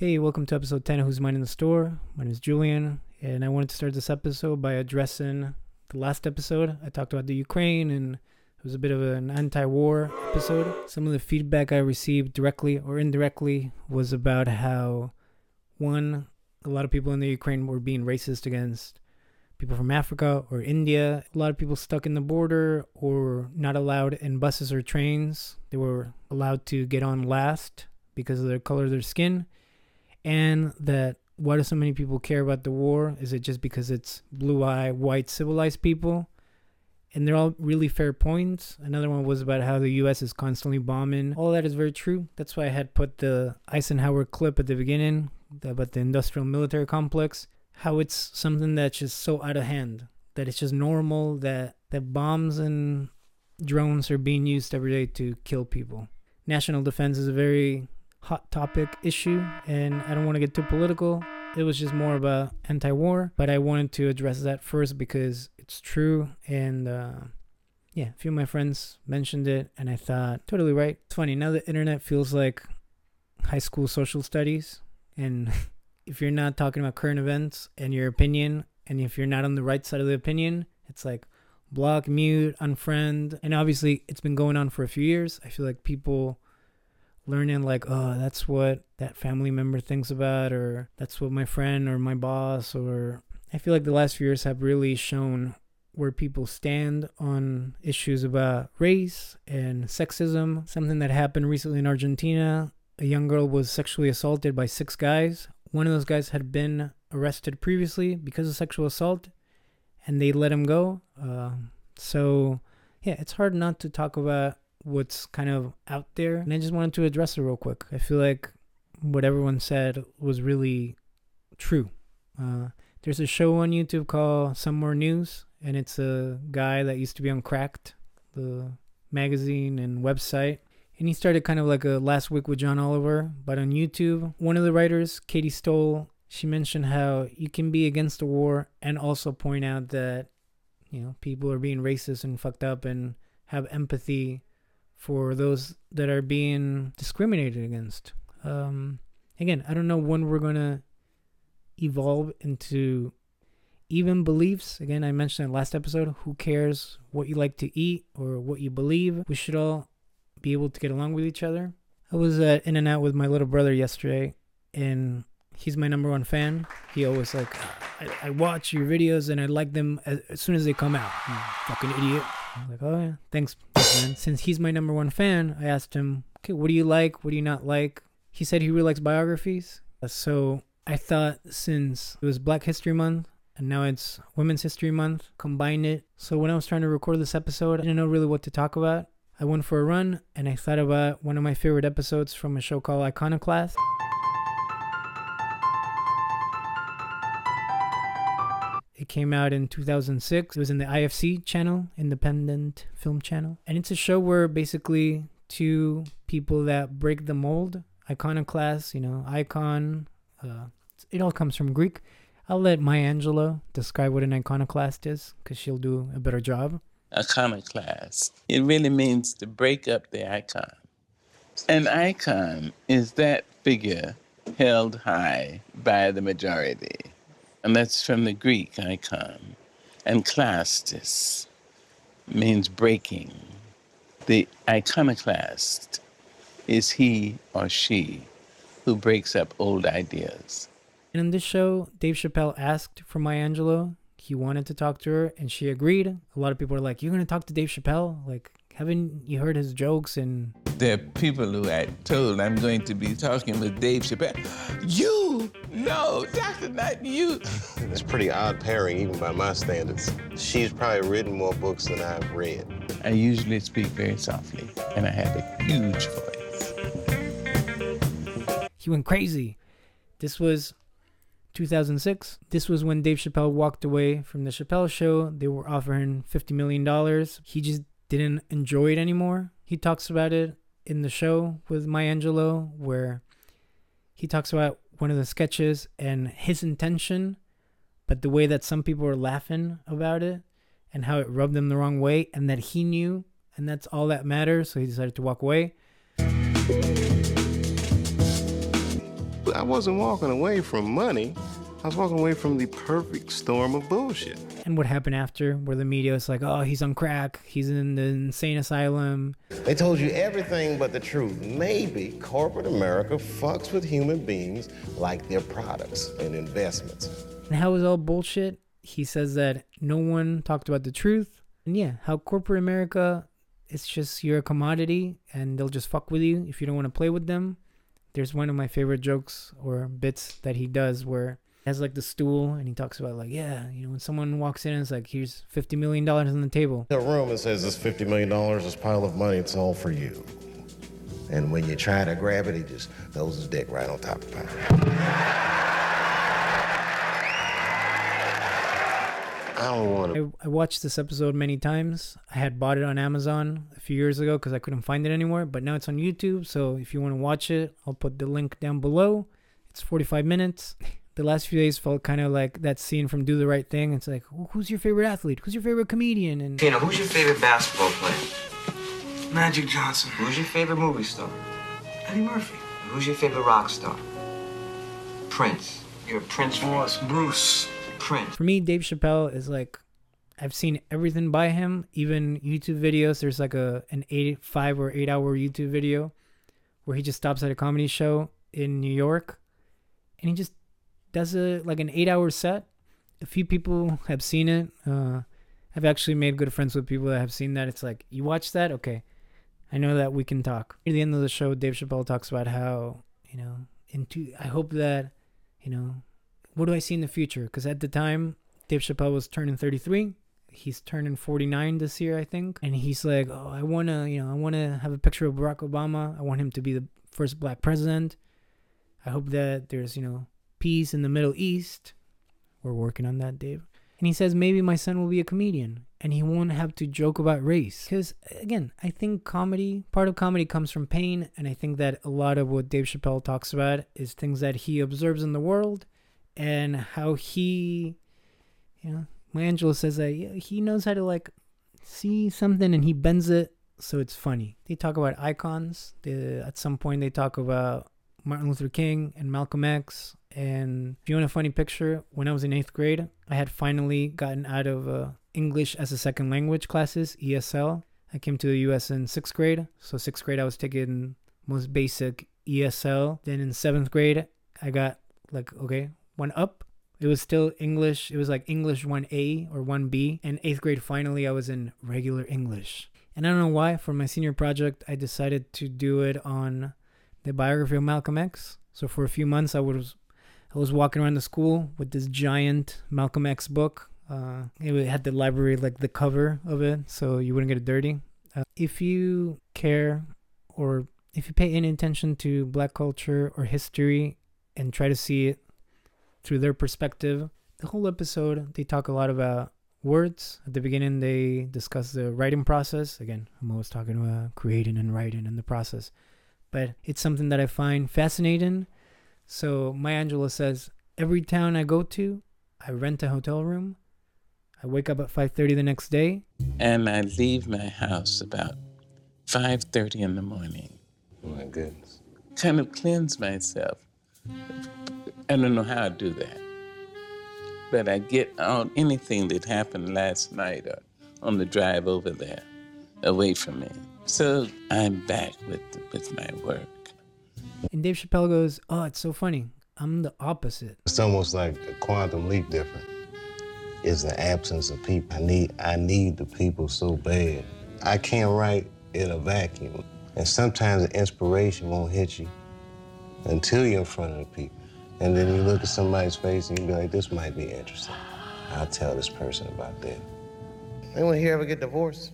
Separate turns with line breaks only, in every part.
Hey, welcome to episode 10 of Who's Minding the Store. My name is Julian, and I wanted to start this episode by addressing the last episode. I talked about the Ukraine, and it was a bit of an anti war episode. Some of the feedback I received directly or indirectly was about how, one, a lot of people in the Ukraine were being racist against people from Africa or India. A lot of people stuck in the border or not allowed in buses or trains. They were allowed to get on last because of the color of their skin and that why do so many people care about the war? Is it just because it's blue eye, white, civilized people? And they're all really fair points. Another one was about how the US is constantly bombing. All that is very true. That's why I had put the Eisenhower clip at the beginning about the industrial military complex. How it's something that's just so out of hand. That it's just normal that, that bombs and drones are being used every day to kill people. National defense is a very hot topic issue, and I don't want to get too political. It was just more of a anti war, but I wanted to address that first because it's true. And uh, yeah, a few of my friends mentioned it, and I thought, totally right. It's funny, now the internet feels like high school social studies. And if you're not talking about current events and your opinion, and if you're not on the right side of the opinion, it's like block, mute, unfriend. And obviously, it's been going on for a few years. I feel like people learning like oh that's what that family member thinks about or that's what my friend or my boss or i feel like the last few years have really shown where people stand on issues about race and sexism. Something that happened recently in argentina a young girl was sexually assaulted by six guys. One of those guys had been arrested previously because of sexual assault and they let him go. Uh, so yeah it's hard not to talk about what's kind of out there. And I just wanted to address it real quick. I feel like what everyone said was really true. Uh, there's a show on YouTube called Some More News, and it's a guy that used to be on Cracked, the magazine and website. And he started kind of like a last week with John Oliver, but on YouTube, one of the writers, Katie Stoll, she mentioned how you can be against the war and also point out that, you know, people are being racist and fucked up and have empathy for those that are being discriminated against. Um, again, I don't know when we're gonna evolve into even beliefs. Again, I mentioned in last episode. Who cares what you like to eat or what you believe? We should all be able to get along with each other. I was uh, in and out with my little brother yesterday, and he's my number one fan. He always like, I, I watch your videos and I like them as, as soon as they come out. You fucking idiot. I was like, oh yeah, thanks, man. Since he's my number one fan, I asked him, okay, what do you like? What do you not like? He said he really likes biographies. So I thought since it was Black History Month and now it's Women's History Month, combine it. So when I was trying to record this episode, I didn't know really what to talk about. I went for a run and I thought about one of my favorite episodes from a show called Iconoclast. Came out in 2006. It was in the IFC channel, Independent Film Channel. And it's a show where basically two people that break the mold, iconoclast, you know, icon, uh, it all comes from Greek. I'll let Maya Angelou describe what an iconoclast is because she'll do a better job.
Iconoclast. It really means to break up the icon. An icon is that figure held high by the majority and that's from the Greek icon. And klastis means breaking. The iconoclast is he or she who breaks up old ideas.
And in this show, Dave Chappelle asked for Maya Angelou. He wanted to talk to her, and she agreed. A lot of people are like, "You're gonna talk to Dave Chappelle? Like, haven't you heard his jokes?" And
there are people who I told I'm going to be talking with Dave Chappelle. You no, Dr. Not you.
it's pretty odd pairing, even by my standards. She's probably written more books than I've read.
I usually speak very softly, and I have a huge
voice. He went crazy. This was 2006. This was when Dave Chappelle walked away from the Chappelle show. They were offering $50 million. He just didn't enjoy it anymore. He talks about it in the show with Maya Angelou, where he talks about one of the sketches and his intention, but the way that some people were laughing about it and how it rubbed them the wrong way, and that he knew, and that's all that matters. So he decided to walk away.
I I wasn't walking away from money. I was walking away from the perfect storm of bullshit.
And what happened after, where the media is like, oh, he's on crack, he's in the insane asylum.
They told you everything but the truth. Maybe corporate America fucks with human beings like their products and investments.
And how was all bullshit? He says that no one talked about the truth. And yeah, how corporate America, it's just you're a commodity and they'll just fuck with you if you don't want to play with them. There's one of my favorite jokes or bits that he does where he has like the stool and he talks about like, yeah, you know, when someone walks in and it's like, here's $50 million on the table.
The room and says this $50 million, this pile of money, it's all for you. And when you try to grab it, he just throws his dick right on top of it. I don't want to.
I, I watched this episode many times. I had bought it on Amazon a few years ago because I couldn't find it anymore, but now it's on YouTube. So if you want to watch it, I'll put the link down below. It's 45 minutes. The last few days felt kind of like that scene from Do the Right Thing. It's like, who's your favorite athlete? Who's your favorite comedian? And
Tina, who's your favorite basketball player? Magic Johnson. Who's your favorite movie star? Eddie Murphy. Who's your favorite rock star? Prince. You're Prince fan. Bruce. Prince.
for me, Dave Chappelle is like, I've seen everything by him, even YouTube videos. There's like a an eight, five or eight hour YouTube video where he just stops at a comedy show in New York, and he just does a like an eight hour set. A few people have seen it. Uh, I've actually made good friends with people that have seen that. It's like you watch that, okay. I know that we can talk. At the end of the show, Dave Chappelle talks about how you know into. I hope that you know what do I see in the future? Because at the time, Dave Chappelle was turning 33. He's turning 49 this year, I think. And he's like, oh, I want to, you know, I want to have a picture of Barack Obama. I want him to be the first black president. I hope that there's, you know, peace in the Middle East. We're working on that, Dave. And he says maybe my son will be a comedian and he won't have to joke about race. Because, again, I think comedy, part of comedy comes from pain. And I think that a lot of what Dave Chappelle talks about is things that he observes in the world and how he, you know, Maya Angelou says that he knows how to like see something and he bends it so it's funny. They talk about icons. They, at some point, they talk about Martin Luther King and Malcolm X. And if you want a funny picture, when I was in eighth grade, I had finally gotten out of uh, English as a second language classes, ESL. I came to the US in sixth grade. So, sixth grade, I was taking most basic ESL. Then in seventh grade, I got like, okay, one up. It was still English. It was like English 1A or 1B. And eighth grade, finally, I was in regular English. And I don't know why, for my senior project, I decided to do it on the biography of Malcolm X. So for a few months, I was I was walking around the school with this giant Malcolm X book. Uh, it had the library like the cover of it, so you wouldn't get it dirty. Uh, if you care or if you pay any attention to Black culture or history and try to see it through their perspective. The whole episode, they talk a lot about words. At the beginning, they discuss the writing process. Again, I'm always talking about creating and writing and the process, but it's something that I find fascinating. So, Maya Angelou says, every town I go to, I rent a hotel room. I wake up at 5:30 the next day,
and I leave my house about 5:30 in the morning.
Oh my goodness.
Kind of cleanse myself I don't know how I do that. But I get out anything that happened last night or on the drive over there away from me. So I'm back with with my work.
And Dave Chappelle goes, "Oh, it's so funny. I'm the opposite."
It's almost like a quantum leap different. It's the absence of people. I need I need the people so bad. I can't write in a vacuum. And sometimes the inspiration won't hit you until you're in front of the people. And then you look at somebody's face and you be like, this might be interesting. I'll tell this person about that. Anyone here ever get divorced?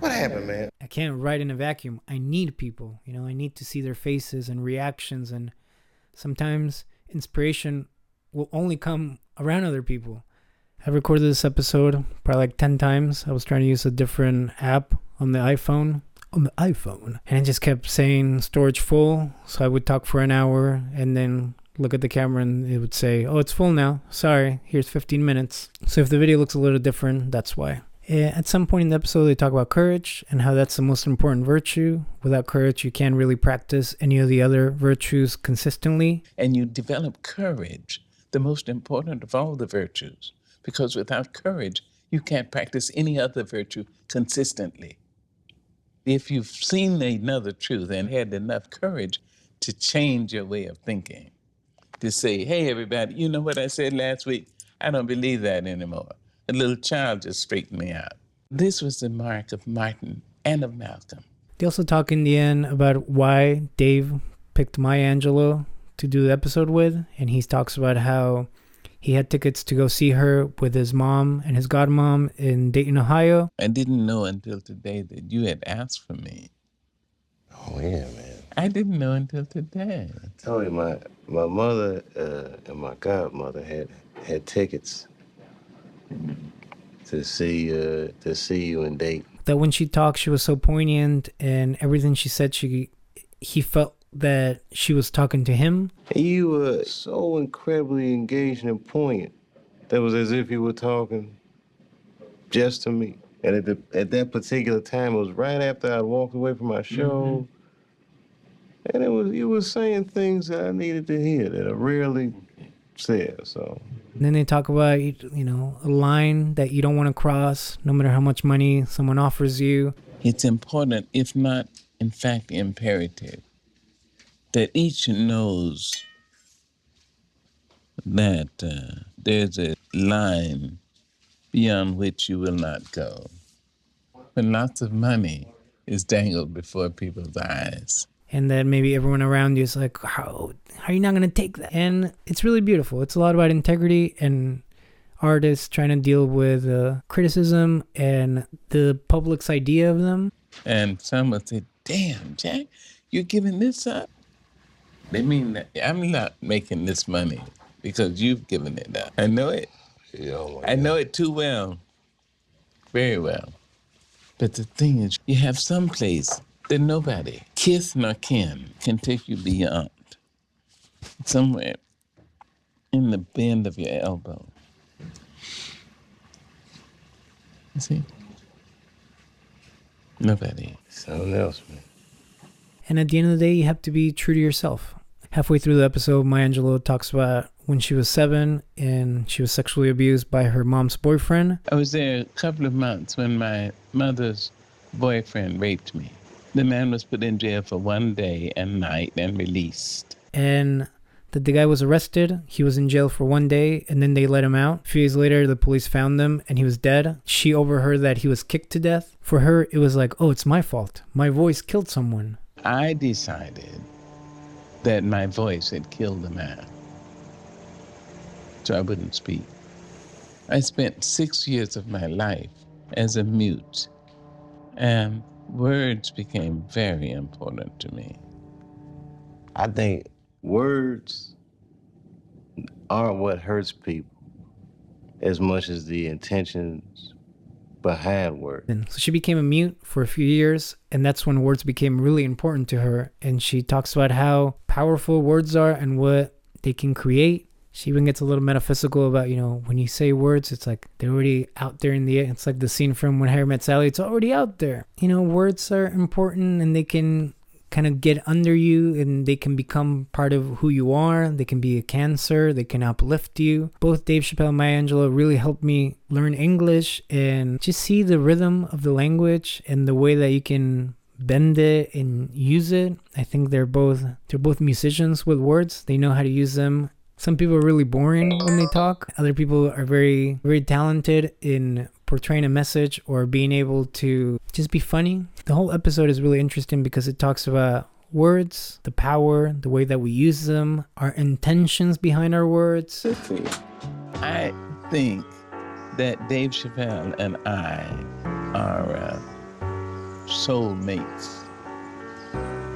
What happened, man?
I can't write in a vacuum. I need people. You know, I need to see their faces and reactions. And sometimes inspiration will only come around other people. I recorded this episode probably like 10 times. I was trying to use a different app on the iPhone. On the iPhone. And it just kept saying storage full. So I would talk for an hour and then look at the camera and it would say, "Oh, it's full now. Sorry, here's 15 minutes." So if the video looks a little different, that's why. Eh, At some point in the episode, they talk about courage and how that's the most important virtue. Without courage, you can't really practice any of the other virtues consistently.
And you develop courage, the most important of all the virtues, because without courage, you can't practice any other virtue consistently. If you've seen another truth and had enough courage to change your way of thinking, to say, hey, everybody, you know what I said last week? I don't believe that anymore. A little child just straightened me out. This was the mark of Martin and of Malcolm.
They also talk in the end about why Dave picked Maya Angelou to do the episode with, and he talks about how he had tickets to go see her with his mom and his godmom in Dayton, Ohio.
I didn't know until today that you had asked for me.
Oh yeah, man.
I didn't know until today.
I told you my my mother uh, and my godmother had had tickets to see uh, to see you in date.
That when she talked, she was so poignant, and everything she said, she he felt that she was talking to him.
And you were so incredibly engaged and poignant. That was as if you were talking just to me. And at the, at that particular time, it was right after I walked away from my show. And it was you were saying things that I needed to hear that I rarely said. So
And then they talk about you know a line that you don't want to cross, no matter how much money someone offers you.
It's important, if not, in fact, imperative, that each knows that uh, there's a line beyond which you will not go. When lots of money is dangled before people's eyes.
And that maybe everyone around you is like, how, how are you not going to take that? And it's really beautiful. It's a lot about integrity and artists trying to deal with uh, criticism and the public's idea of them.
And some would say, damn, Jack, you're giving this up? They mean that I'm not making this money because you've given it up. I know it.
you know,
I know it too well. Very well. But the thing is, you have some place that nobody, kiss nor kin, can take you beyond. Somewhere in the bend of your elbow. You see? Nobody.
something else, man.
And at the end of the day, you have to be true to yourself. Halfway through the episode, Maya Angelou talks about when she was seven and she was sexually abused by her mom's boyfriend.
I was there a couple of months when my mother's boyfriend raped me. The man was put in jail for one day and night and released.
and that the guy was arrested. He was in jail for one day and then they let him out. A few days later, the police found him and he was dead. She overheard that he was kicked to death. For her, it was like, oh, it's my fault. My voice killed someone.
I decided that my voice had killed the man. So I wouldn't speak. I spent six years of my life as a mute, and words became very important to me.
I think words aren't what hurts people as much as the intentions behind words.
And so she became a mute for a few years, and that's when words became really important to her. And she talks about how powerful words are and what they can create. She even gets a little metaphysical about, you know, when you say words, it's like they're already out there in the. It's like the scene from When Harry Met Sally, it's already out there. You know, words are important and they can kind of get under you and they can become part of who you are. They can be a cancer, they can uplift you. Both Dave Chappelle and Maya Angelou really helped me learn English and just see the rhythm of the language and the way that you can bend it and use it. I think they're both they're both musicians with words. They know how to use them. Some people are really boring when they talk. Other people are very very talented in portraying a message or being able to just be funny. The whole episode is really interesting because it talks about words, the power, the way that we use them, our intentions behind our words.
I think that Dave Chappelle and I are uh, soulmates.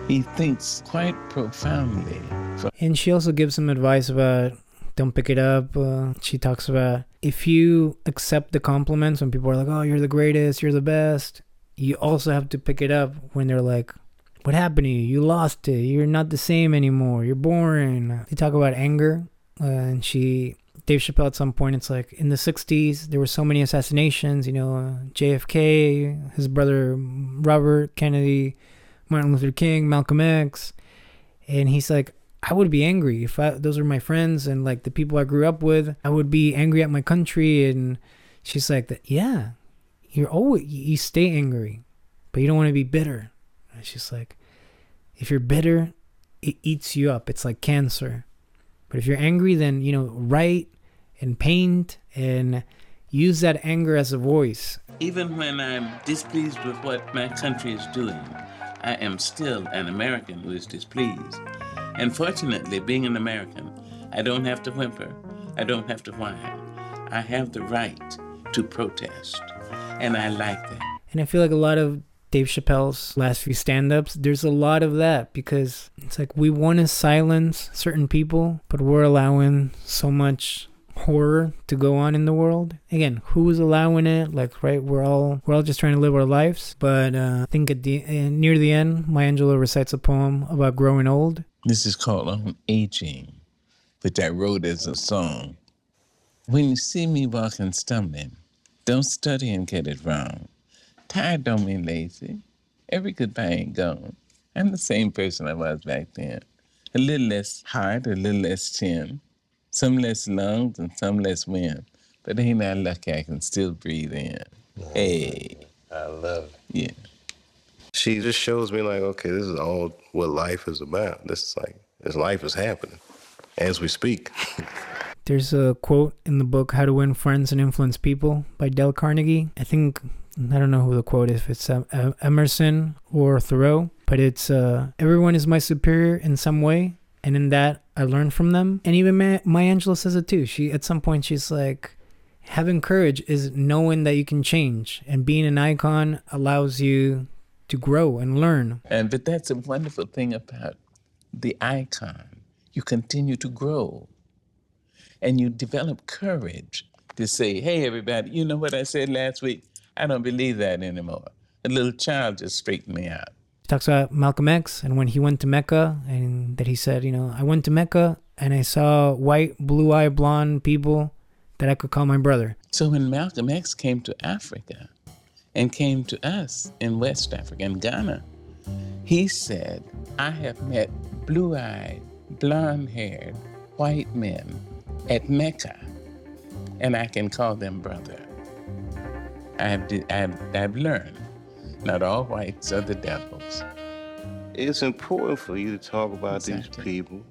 He thinks quite profoundly.
And she also gives some advice about don't pick it up. Uh, she talks about if you accept the compliments when people are like, oh, you're the greatest, you're the best, you also have to pick it up when they're like, what happened to you? You lost it. You're not the same anymore. You're boring. They talk about anger, uh, and she Dave Chappelle at some point. It's like in the '60s there were so many assassinations. You know, uh, JFK, his brother Robert Kennedy, Martin Luther King, Malcolm X, and he's like, I would be angry if I, those were my friends and like the people I grew up with. I would be angry at my country. And she's like, yeah, you're always you stay angry, but you don't want to be bitter. And she's like, if you're bitter, it eats you up. It's like cancer. But if you're angry, then you know write and paint and use that anger as a voice.
Even when I'm displeased with what my country is doing, I am still an American who is displeased. And fortunately, being an American, I don't have to whimper. I don't have to whine. I have the right to protest. And I like that.
And I feel like a lot of Dave Chappelle's last few stand ups, there's a lot of that because it's like we want to silence certain people, but we're allowing so much horror to go on in the world. Again, who's allowing it? Like, right? We're all we're all just trying to live our lives. But uh, I think at the uh, near the end, Maya Angelou recites a poem about growing old.
This is called "On Aging," which I wrote as a song. When you see me walking stumbling, don't study and get it wrong. Tired don't mean lazy. Every goodbye ain't gone. I'm the same person I was back then. A little less heart, a little less chin, some less lungs and some less wind. But ain't I lucky I can still breathe in? Hey.
I love it.
Yeah.
She just shows me like, okay, this is all what life is about. This is like this life is happening as we speak.
There's a quote in the book How to Win Friends and Influence People by Dale Carnegie. I think I don't know who the quote is, if it's uh, Emerson or Thoreau, but it's uh, everyone is my superior in some way, and in that I learn from them. And even Ma- Maya says it too. She at some point she's like, having courage is knowing that you can change, and being an icon allows you to grow and learn.
And but that's a wonderful thing about the icon. You continue to grow, and you develop courage to say, "Hey, everybody, you know what I said last week." I don't believe that anymore. A little child just straightened me out.
He talks about Malcolm X and when he went to Mecca, and that he said, you know, I went to Mecca and I saw white, blue eyed, blonde people that I could call my brother.
So when Malcolm X came to Africa and came to us in West Africa, in Ghana, he said, I have met blue eyed, blonde haired, white men at Mecca, and I can call them brother. I've, I've, I've learned not all whites are the devils.
It's important for you to talk about exactly. these people.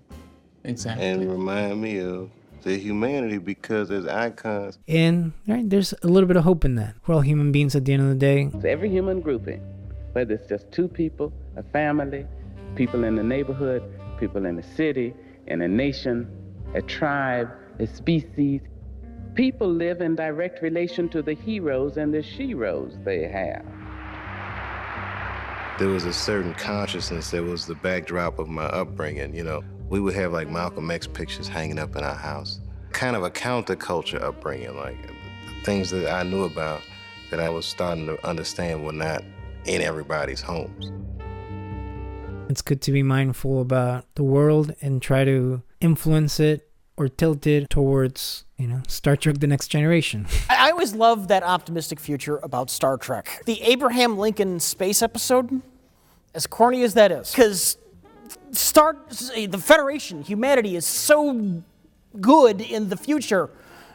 Exactly.
And remind me of the humanity because as icons.
And right, there's a little bit of hope in that. We're all human beings at the end of the day.
So every human grouping, whether it's just two people, a family, people in the neighborhood, people in the city, in a nation, a tribe, a species, People live in direct relation to the heroes and the sheroes they have.
There was a certain consciousness that was the backdrop of my upbringing. You know, we would have like Malcolm X pictures hanging up in our house. Kind of a counterculture upbringing, like things that I knew about that I was starting to understand were not in everybody's homes.
It's good to be mindful about the world and try to influence it or tilt it towards you know Star Trek: The Next Generation.
I always love that optimistic future about Star Trek. The Abraham Lincoln space episode, as corny as that is, because Star the Federation, humanity is so good in the future.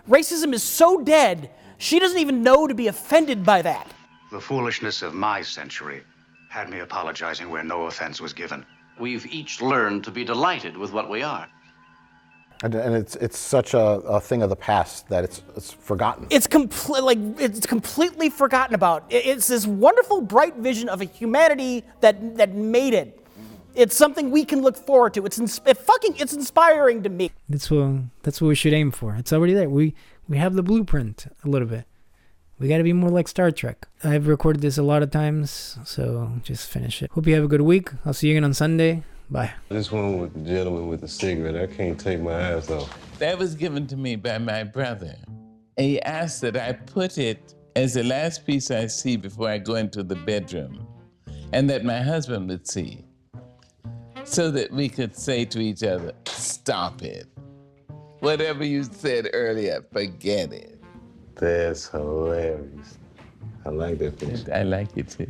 Racism is so dead. She doesn't even know to be offended by that.
The foolishness of my century had me apologizing where no offense was given.
We've each learned to be delighted with what we are.
And, and, it's it's such a, a, thing of the past that it's it's forgotten.
It's complete like it's completely forgotten about. It's this wonderful, bright vision of a humanity that that made it. It's something we can look forward to. It's ins- it fucking it's inspiring to me.
That's what that's what we should aim for. It's already there. We we have the blueprint a little bit. We got to be more like Star Trek. I've recorded this a lot of times, so just finish it. Hope you have a good week. I'll see you again on Sunday. Bye.
This one with the gentleman with the cigarette, I can't take my eyes off.
That was given to me by my brother. He asked that I put it as the last piece I see before I go into the bedroom, and that my husband would see, so that we could say to each other, Stop it. Whatever you said earlier, forget it.
That's hilarious. I like that picture.
I like it too.